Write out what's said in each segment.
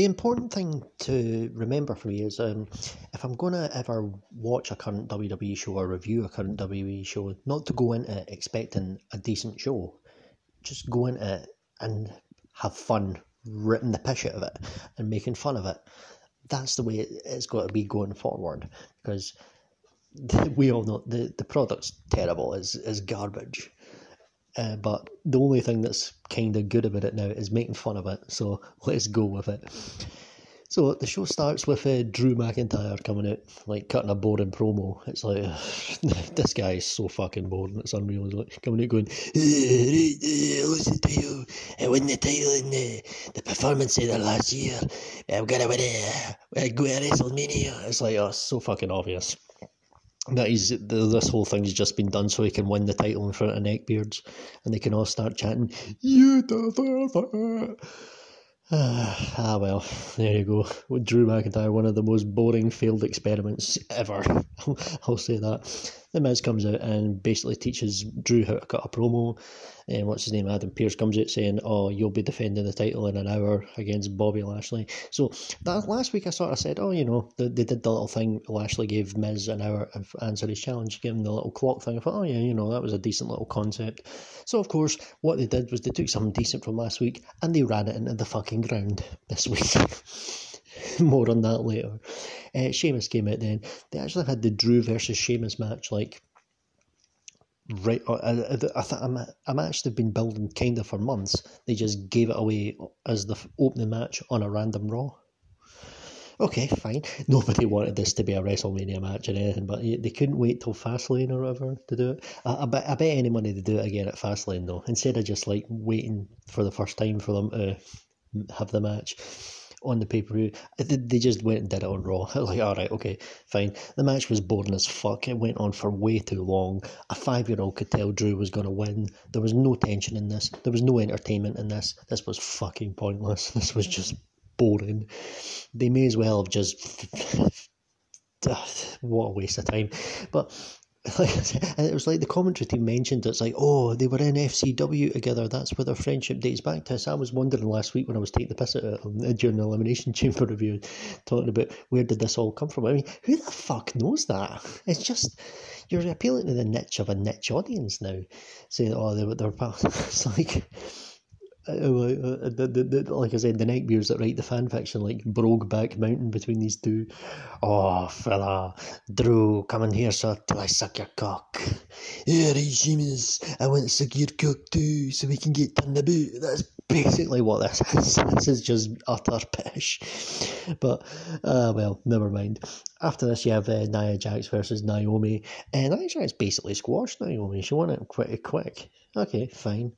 the important thing to remember for me is um, if I'm going to ever watch a current WWE show or review a current WWE show, not to go into it expecting a decent show. Just go into it and have fun ripping the piss out of it and making fun of it. That's the way it's got to be going forward because we all know the, the product's terrible, is is garbage. Uh, but the only thing that's kind of good about it now is making fun of it. So let's go with it. So the show starts with uh, Drew McIntyre coming out, like cutting a boring promo. It's like this guy is so fucking boring. It's unreal. He's like coming out going, lost the title. I won the title in the, the performance center last year. I'm gonna win it. I go to WrestleMania. It's like oh, so fucking obvious that he's this whole thing's just been done so he can win the title in front of neckbeards, and they can all start chanting, "You deserve it." Ah, well, there you go. With Drew McIntyre, one of the most boring failed experiments ever. I'll say that. The Miz comes out and basically teaches Drew how to cut a promo. And what's his name? Adam Pearce comes out saying, "Oh, you'll be defending the title in an hour against Bobby Lashley." So that last week I sort of said, "Oh, you know, they, they did the little thing. Lashley gave Miz an hour of answer his challenge, give him the little clock thing. I thought, oh yeah, you know, that was a decent little concept." So of course, what they did was they took something decent from last week and they ran it into the fucking ground this week. More on that later. Uh, Sheamus came out then. They actually had the Drew versus Sheamus match like right. Uh, uh, I, I, I, a match they've been building kind of for months. They just gave it away as the opening match on a random Raw. Okay, fine. Nobody wanted this to be a WrestleMania match or anything, but they couldn't wait till Fastlane or whatever to do it. I, I, bet, I bet any money to do it again at Fastlane though, instead of just like waiting for the first time for them to have the match on the pay per view. They just went and did it on Raw. Like, all right, okay, fine. The match was boring as fuck. It went on for way too long. A five year old could tell Drew was going to win. There was no tension in this. There was no entertainment in this. This was fucking pointless. This was just boring. They may as well have just. what a waste of time. But like it was like the commentary team mentioned it's like oh they were in FCW together. That's where their friendship dates back to. So I was wondering last week when I was taking the piss out of them um, during the elimination chamber review talking about where did this all come from? I mean who the fuck knows that? It's just you're appealing to the niche of a niche audience now saying oh they were they're it's like like I said, the neckbeards that write the fan fiction, like Brokeback Mountain between these two. Oh, fella, Drew, come in here, sir, till I suck your cock. Yeah, right, Sheamus, I want to suck your cock too, so we can get turned about. That's basically what this is. This is just utter pish. But, uh, well, never mind. After this, you have uh, Nia Jax versus Naomi. And Nia Jax basically squashed Naomi. She won it pretty quick. Okay, fine.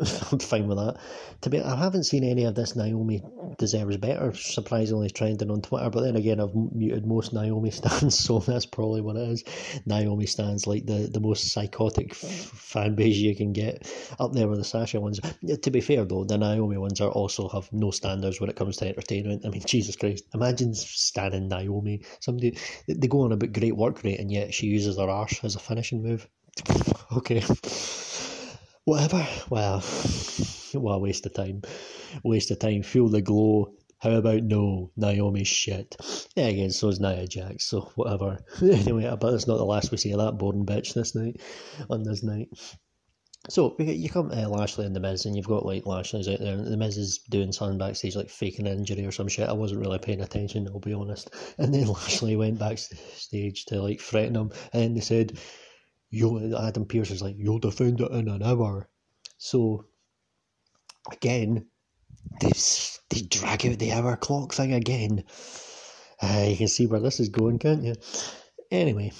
I'm fine with that. To be, I haven't seen any of this Naomi deserves better. Surprisingly trending on Twitter, but then again, I've muted most Naomi stands, so that's probably what it is. Naomi stands like the, the most psychotic f- fan base you can get up there with the Sasha ones. To be fair though, the Naomi ones are also have no standards when it comes to entertainment. I mean, Jesus Christ, imagine standing Naomi. Somebody they go on about great work rate, and yet she uses her arse as a finishing move. okay. Whatever. Well, what a waste of time. Waste of time. Feel the glow. How about no? Naomi's shit. Yeah, again, so is Nia Jax, so whatever. anyway, but it's not the last we see of that boring bitch this night, on this night. So you come to Lashley and the Miz, and you've got like Lashley's out there, and the Miz is doing something backstage, like faking an injury or some shit. I wasn't really paying attention, I'll be honest. And then Lashley went backstage to like threaten him, and they said, you Adam Pearce is like, you'll defend it in an hour. So again, they they drag out the hour clock thing again. Uh, you can see where this is going, can't you? Anyway,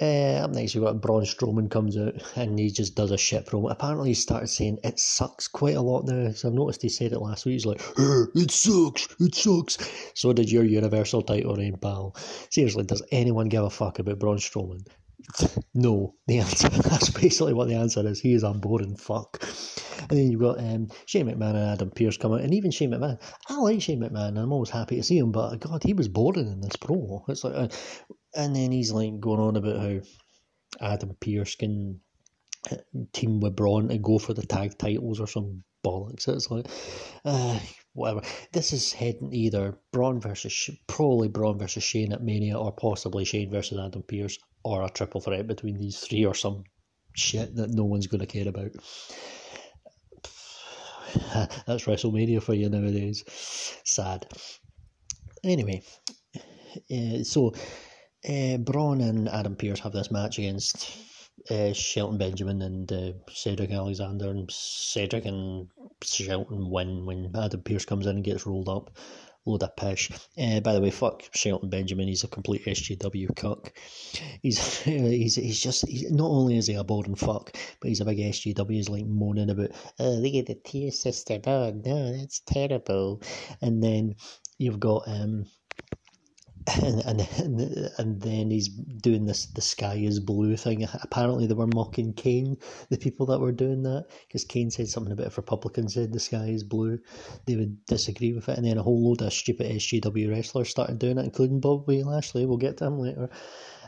uh, up next we've got Braun Strowman comes out and he just does a shit promo. Apparently he started saying it sucks quite a lot now. So I've noticed he said it last week. He's like, it sucks, it sucks. So did your Universal title reign, pal. Seriously, does anyone give a fuck about Braun Strowman? No, the answer. That's basically what the answer is. He is a boring fuck. And then you've got um, Shane McMahon and Adam Pearce coming, out. and even Shane McMahon. I like Shane McMahon, and I'm always happy to see him. But God, he was boring in this promo. It's like, uh, and then he's like going on about how Adam Pearce can team with Braun and go for the tag titles or some bollocks. It's like, uh, whatever. This is heading either Braun versus probably Braun versus Shane at Mania, or possibly Shane versus Adam Pearce, or a triple threat between these three, or some shit that no one's going to care about. That's WrestleMania for you nowadays. Sad. Anyway, uh, so uh, Braun and Adam Pearce have this match against uh, Shelton Benjamin and uh, Cedric Alexander, and Cedric and Shelton win when Adam Pearce comes in and gets rolled up. Load of pish. Uh, by the way, fuck Shelton Benjamin. He's a complete SJW cuck. He's he's he's just he's, not only is he a boring fuck, but he's a big SJW. He's like moaning about oh look at the tier system. Oh no, that's terrible. And then you've got um and, and and then he's doing this the sky is blue thing. Apparently they were mocking kane the people that were doing that because kane said something about if republicans said the sky is blue. They would disagree with it. And then a whole load of stupid SJW wrestlers started doing it including bobby lashley we'll get to him later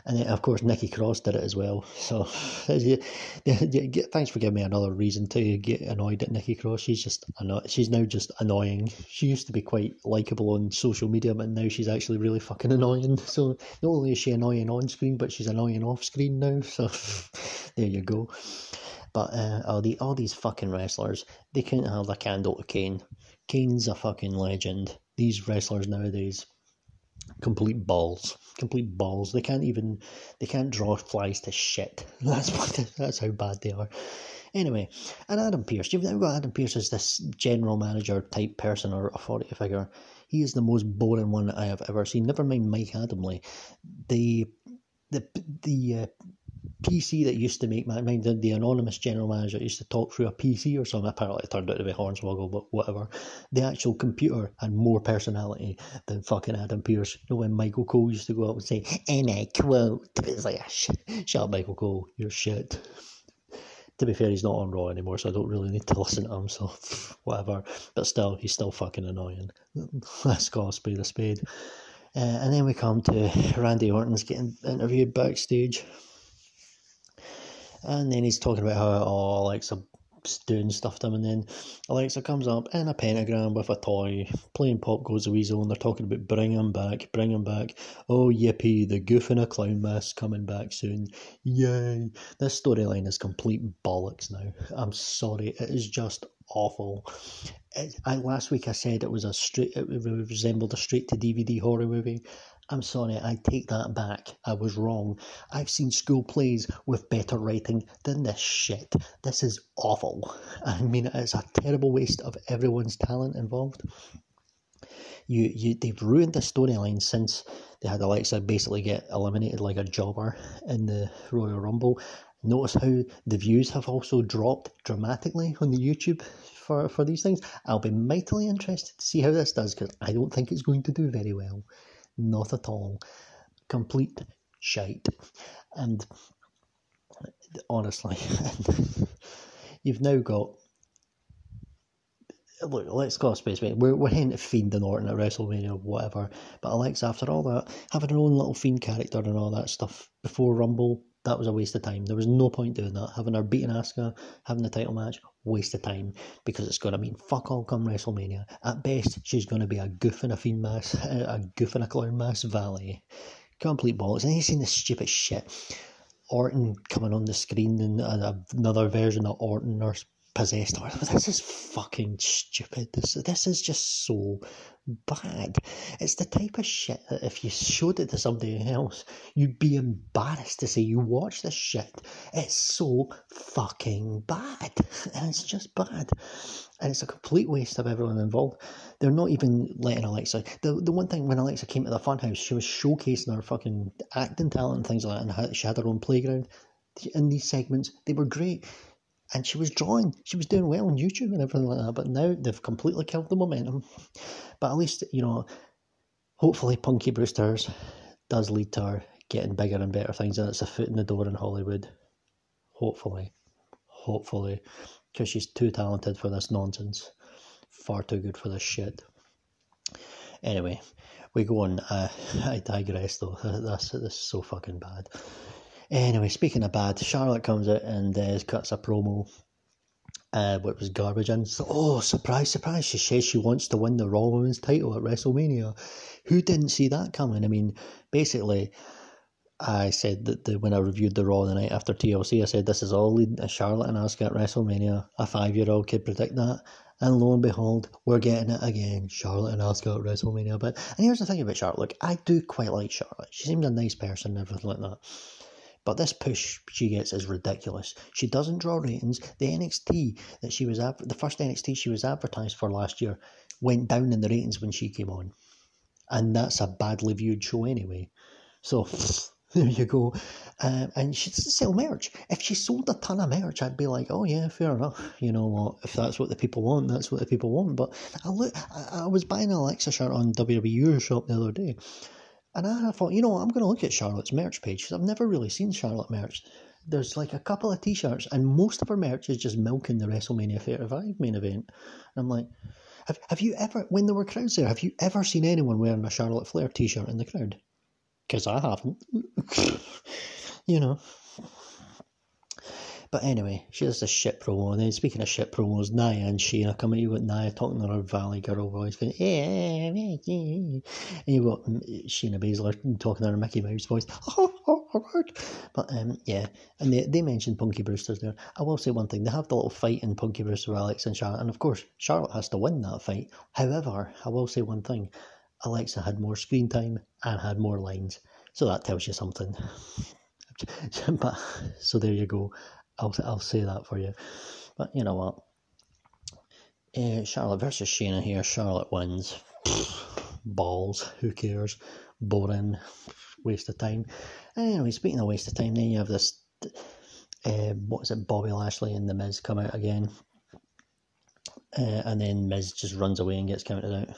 and then, of course, Nikki Cross did it as well. So, thanks for giving me another reason to get annoyed at Nikki Cross. She's just anno- she's now just annoying. She used to be quite likable on social media, but now she's actually really fucking annoying. So, not only is she annoying on screen, but she's annoying off screen now. So, there you go. But uh, all, the, all these fucking wrestlers, they can't have a candle to Kane. Kane's a fucking legend. These wrestlers nowadays, complete balls, complete balls. They can't even they can't draw flies to shit. That's what that's how bad they are. Anyway, and Adam Pearce, you've now got Adam Pearce as this general manager type person or authority figure. He is the most boring one I have ever seen. Never mind Mike Adamle. The the the uh, PC that used to make my mind the, the anonymous general manager used to talk through a PC or something. Apparently, it turned out to be Hornswoggle, but whatever. The actual computer had more personality than fucking Adam Pearce. You know when Michael Cole used to go up and say, "And I quote," it's like, ah, shut up, Michael Cole, you're shit. To be fair, he's not on Raw anymore, so I don't really need to listen to him. So whatever. But still, he's still fucking annoying. Let's call a spade a spade. Uh, and then we come to Randy Orton's getting interviewed backstage and then he's talking about how oh Alexa doing stuff to him, and then Alexa comes up in a pentagram with a toy, playing Pop Goes the Weasel, and they're talking about bring him back, bring him back. Oh yippee, the goof in a clown mask coming back soon. Yay! This storyline is complete bollocks now. I'm sorry, it is just awful. It, I, last week I said it was a straight, it resembled a straight to DVD horror movie. I'm sorry, I take that back. I was wrong. I've seen school plays with better writing than this shit. This is awful. I mean, it's a terrible waste of everyone's talent involved. You, you, they've ruined the storyline since they had Alexa basically get eliminated like a jobber in the Royal Rumble. Notice how the views have also dropped dramatically on the YouTube for, for these things. I'll be mightily interested to see how this does because I don't think it's going to do very well not at all. Complete shite. And honestly, you've now got. Look, let's go space. We're, we're heading to Fiend and Orton at WrestleMania, or whatever. But Alexa, after all that, having her own little Fiend character and all that stuff before Rumble, that was a waste of time. There was no point doing that. Having her beating Asuka, having the title match, waste of time because it's going to mean fuck all come WrestleMania. At best, she's going to be a goof a fiend mass, a goof a clown mass valley. Complete balls. And you seen this stupid shit. Orton coming on the screen and another version of Orton or possessed. Or this is fucking stupid. This this is just so bad. It's the type of shit that if you showed it to somebody else, you'd be embarrassed to say you watch this shit. It's so fucking bad. And it's just bad. And it's a complete waste of everyone involved. They're not even letting Alexa. The, the one thing when Alexa came to the funhouse, she was showcasing her fucking acting talent and things like that, and she had her own playground. In these segments, they were great and she was drawing. She was doing well on YouTube and everything like that. But now they've completely killed the momentum. But at least you know, hopefully, Punky Brewster's does lead to her getting bigger and better things, and it's a foot in the door in Hollywood. Hopefully, hopefully, because she's too talented for this nonsense. Far too good for this shit. Anyway, we go on. Uh, I digress though. This this is so fucking bad. Anyway, speaking of bad, Charlotte comes out and uh, cuts a promo uh, what was garbage and so, oh surprise surprise she says she wants to win the Raw Women's title at WrestleMania. Who didn't see that coming? I mean basically I said that the, when I reviewed the Raw the night after TLC I said this is all leading to Charlotte and Asuka at WrestleMania. A five year old could predict that and lo and behold we're getting it again Charlotte and Asuka at WrestleMania. But and here's the thing about Charlotte. Look I do quite like Charlotte. She seems a nice person and everything like that but this push she gets is ridiculous. She doesn't draw ratings. The NXT that she was at, the first NXT she was advertised for last year, went down in the ratings when she came on, and that's a badly viewed show anyway. So there you go. Um, and she doesn't sell merch. If she sold a ton of merch, I'd be like, oh yeah, fair enough. You know what? If that's what the people want, that's what the people want. But I look, I, I was buying an Alexa shirt on WWE Shop the other day and I thought, you know, I'm going to look at Charlotte's merch page because I've never really seen Charlotte merch. There's like a couple of t-shirts, and most of her merch is just milking the WrestleMania 35 main event. And I'm like, have, have you ever, when there were crowds there, have you ever seen anyone wearing a Charlotte Flair t-shirt in the crowd? Because I haven't. you know. But anyway, she does a shit promo. And then speaking of shit promos, Nia and Shayna come you with Nia talking in her Valley Girl voice, going, eh, eh, eh, and you've got Shayna Baszler talking in her Mickey Mouse voice. but um, yeah, and they, they mentioned Punky Brewster's there. I will say one thing: they have the little fight in Punky Brewster Alex and Charlotte, and of course Charlotte has to win that fight. However, I will say one thing: Alexa had more screen time and had more lines, so that tells you something. so there you go. I'll I'll say that for you. But you know what? Uh, Charlotte versus Shayna here. Charlotte wins. Balls. Who cares? Boring. Waste of time. Anyway, speaking of waste of time, then you have this. Uh, what is it? Bobby Lashley and The Miz come out again. Uh, and then Miz just runs away and gets counted out.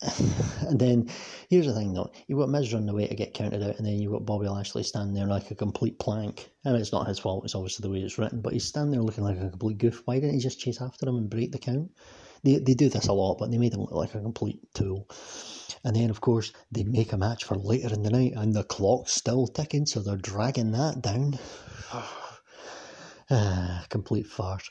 and then here's the thing though, you've got Miz running away to get counted out, and then you've got Bobby Lashley standing there like a complete plank. I mean, it's not his fault; it's obviously the way it's written. But he's standing there looking like a complete goof. Why didn't he just chase after him and break the count? They they do this a lot, but they made him look like a complete tool. And then, of course, they make a match for later in the night, and the clock's still ticking, so they're dragging that down. ah, complete farce.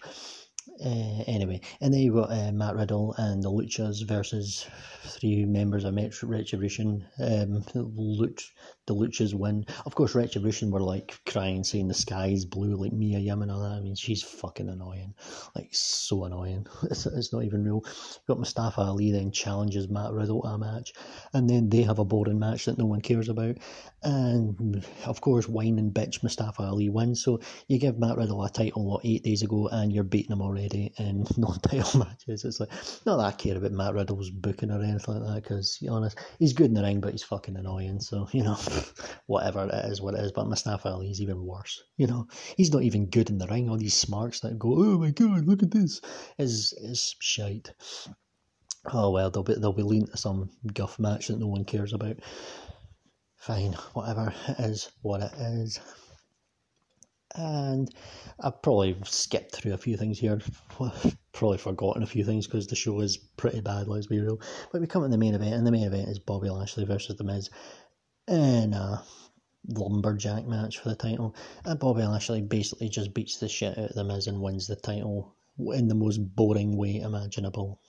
Uh, anyway, and then you've got uh, Matt Riddle and the Luchas versus three members of Retribution. Um, Luch, the Luchas win. Of course, Retribution were like crying, saying the sky's blue, like Mia Yim and all that. I mean, she's fucking annoying. Like, so annoying. It's, it's not even real. You've got Mustafa Ali then challenges Matt Riddle to a match, and then they have a boring match that no one cares about. And of course, whining bitch Mustafa Ali wins. So you give Matt Riddle a title, what, eight days ago, and you're beating him already already in non-title matches. It's like not that I care about Matt Riddle's booking or anything like that because, honest, he's good in the ring, but he's fucking annoying. So you know, whatever it is, what it is. But Mustafa Ali is even worse. You know, he's not even good in the ring. All these smarts that go, oh my god, look at this, is is shite. Oh well, they'll be they'll be leading to some guff match that no one cares about. Fine, whatever it is, what it is and I've probably skipped through a few things here. probably forgotten a few things because the show is pretty bad, let's be real. But we come to the main event, and the main event is Bobby Lashley versus The Miz in a lumberjack match for the title. And Bobby Lashley basically just beats the shit out of The Miz and wins the title in the most boring way imaginable.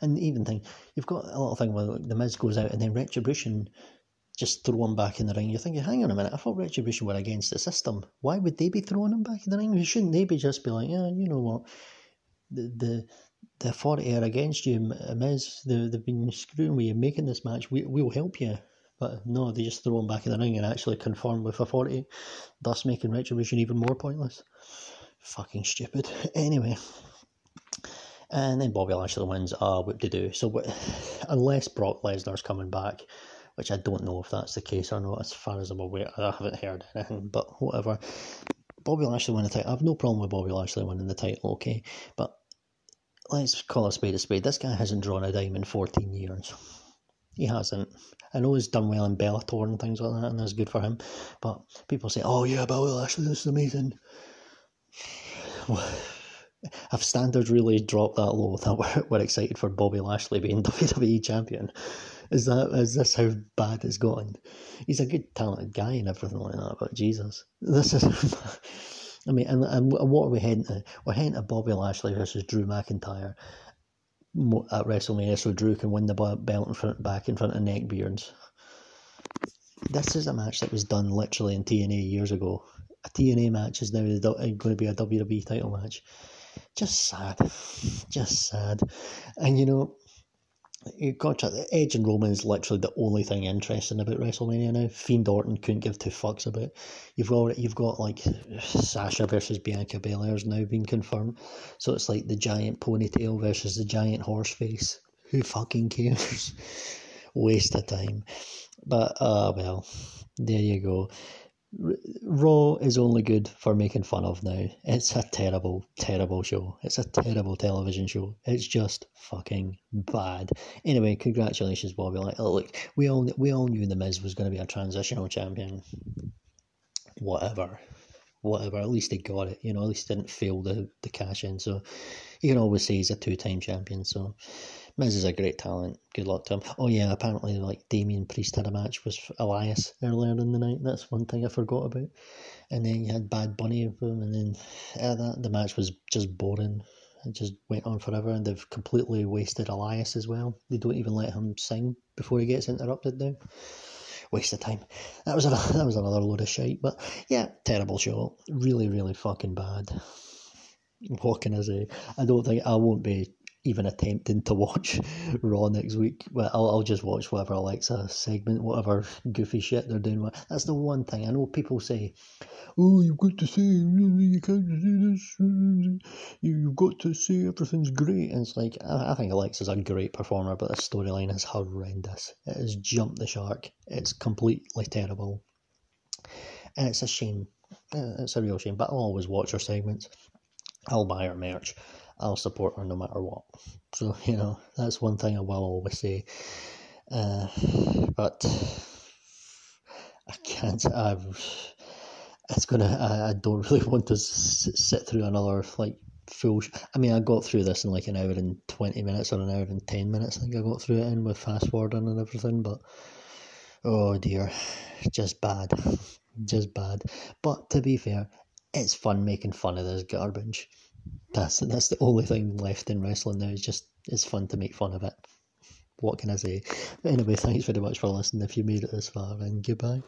And even thing, you've got a little thing where The Miz goes out and then Retribution just throw him back in the ring. You're thinking, hang on a minute, I thought Retribution were against the system. Why would they be throwing him back in the ring? Shouldn't they be just be like, yeah, you know what, the the the authority are against you, Miz. They, they've been screwing with you making this match. We we'll help you. But no, they just throw him back in the ring and actually conform with authority, thus making Retribution even more pointless. Fucking stupid. Anyway. And then Bobby Lashley wins. Ah, uh, what to do? So, unless Brock Lesnar's coming back, which I don't know if that's the case or not. As far as I'm aware, I haven't heard anything, but whatever. Bobby Lashley won the title. I have no problem with Bobby Lashley winning the title, okay? But let's call a spade a spade. This guy hasn't drawn a dime in 14 years. He hasn't. I know he's done well in Bellator and things like that, and that's good for him. But people say, oh, yeah, Bobby Lashley, this is amazing. Have standards really dropped that low that we're, we're excited for Bobby Lashley being WWE champion? Is that is this how bad it's gotten? He's a good talented guy and everything like that, but Jesus, this is I mean, and, and what are we heading to? We're heading to Bobby Lashley versus Drew McIntyre at WrestleMania so Drew can win the belt in front, back in front of neckbeards. This is a match that was done literally in TNA years ago. A TNA match is now uh, going to be a WWE title match. Just sad. Just sad. And you know, you've got to, Edge and Roman is literally the only thing interesting about WrestleMania now. Fiend Orton couldn't give two fucks about. You've got you've got like Sasha versus Bianca Belair has now been confirmed, so it's like the giant ponytail versus the giant horse face. Who fucking cares? Waste of time. But uh well, there you go. Raw is only good for making fun of now. It's a terrible, terrible show. It's a terrible television show. It's just fucking bad. Anyway, congratulations, Bobby. Like, oh, look, we all we all knew the Miz was going to be a transitional champion. Whatever, whatever. At least he got it. You know, at least didn't fail the the cash in. So you can always say he's a two time champion. So Miz is a great talent. Good luck to him. Oh yeah, apparently like Damian Priest had a match with Elias earlier in the night. That's one thing I forgot about. And then you had Bad Bunny with him, and then uh, that the match was just boring. It just went on forever, and they've completely wasted Elias as well. They don't even let him sing before he gets interrupted now. Waste of time. That was a, that was another load of shit. But yeah, terrible show. Really, really fucking bad. What can I say? I don't think I won't be even attempting to watch Raw next week. Well, I'll, I'll just watch whatever Alexa segment, whatever goofy shit they're doing. That's the one thing I know. People say, "Oh, you've got to say you can't do this. You've got to say everything's great." And it's like I, I think Alexa's a great performer, but the storyline is horrendous. It has jumped the shark. It's completely terrible, and it's a shame. Uh, it's a real shame. But I'll always watch her segments. I'll buy her merch. I'll support her no matter what. So, you know, that's one thing I will always say. Uh, but I can't, I've, it's gonna, I, I don't really want to s- sit through another, like, full, sh- I mean, I got through this in like an hour and 20 minutes or an hour and 10 minutes. I think I got through it in with fast forwarding and everything, but oh dear, just bad, just bad. But to be fair, it's fun making fun of this garbage that's that's the only thing left in wrestling now. Is just it's fun to make fun of it. What can I say? But anyway, thanks very much for listening. If you made it this far, and goodbye.